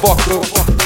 foco. foco.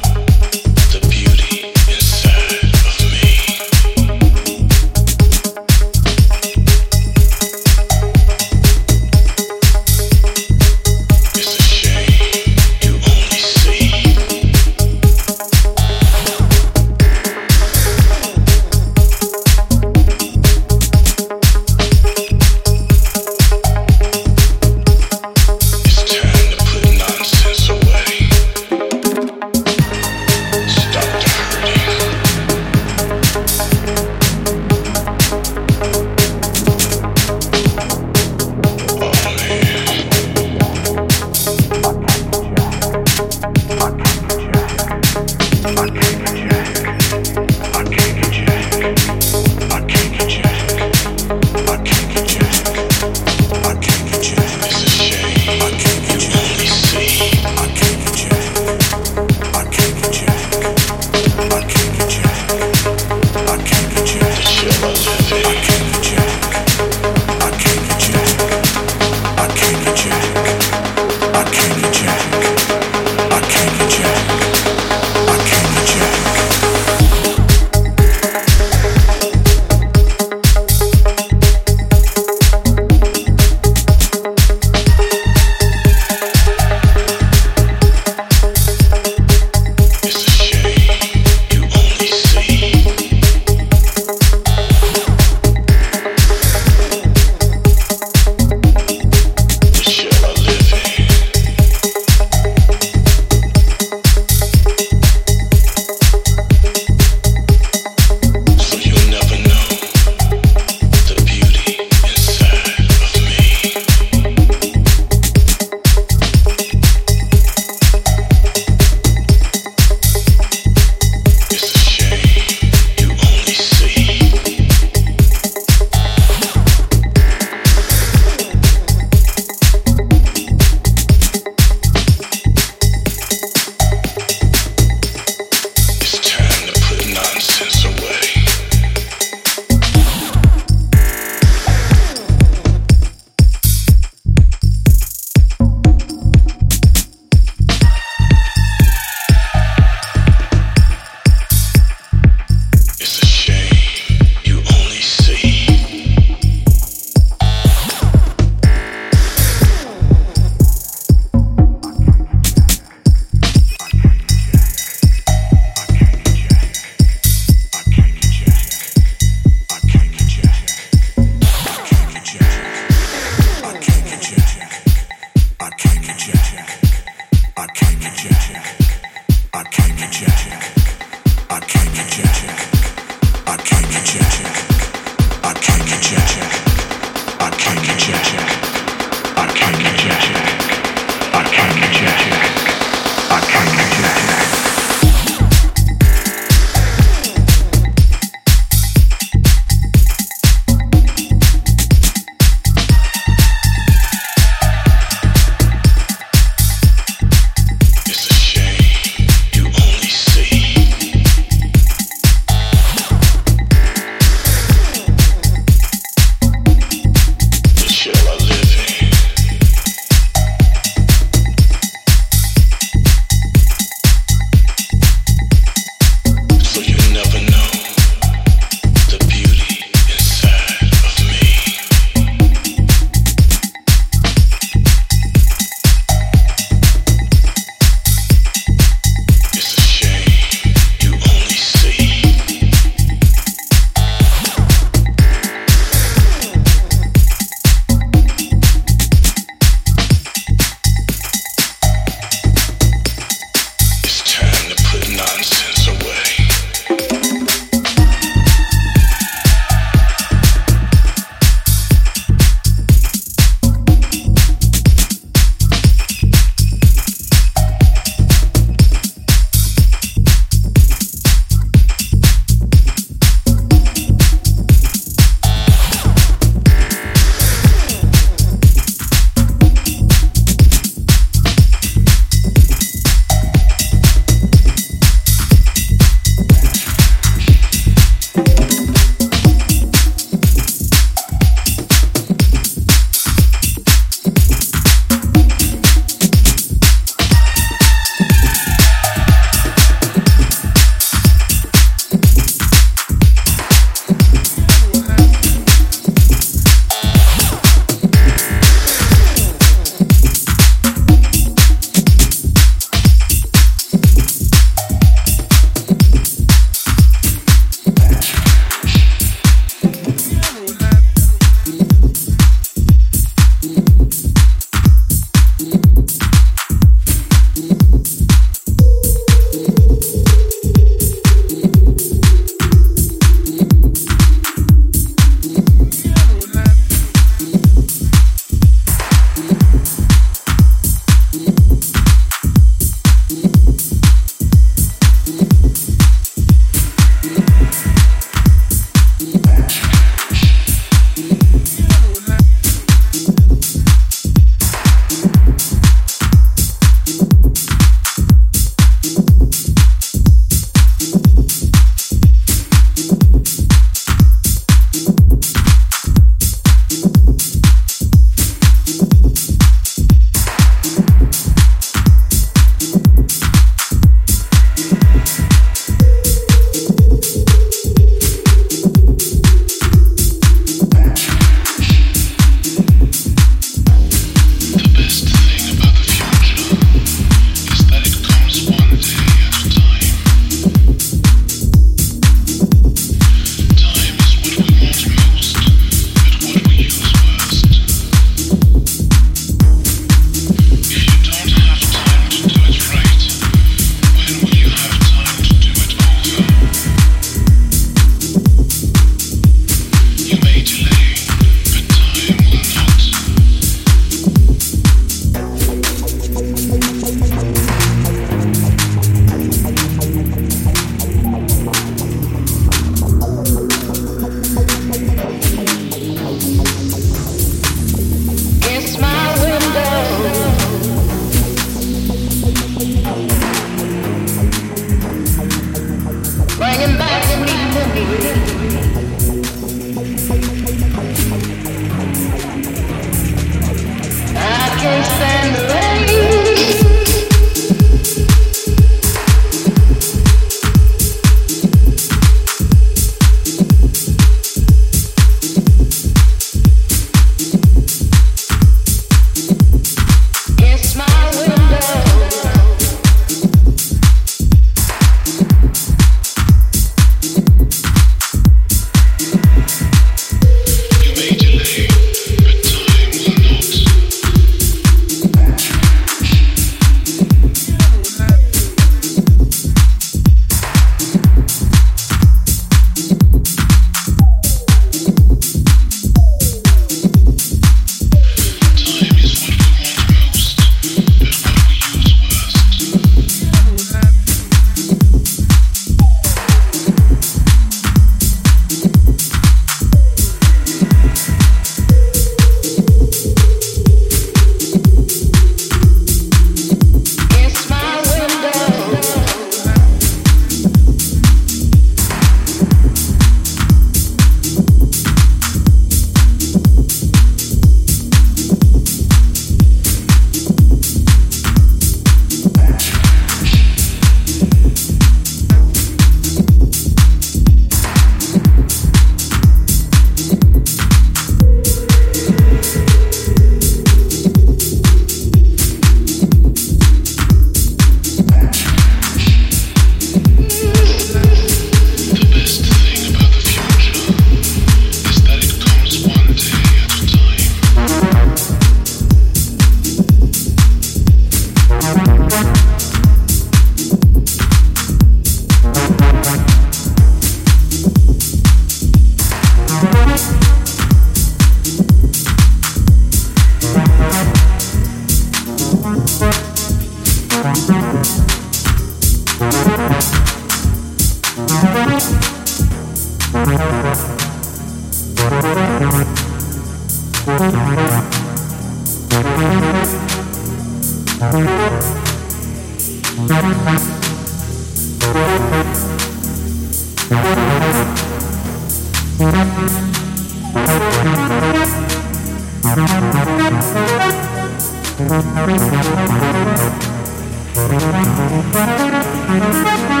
Thank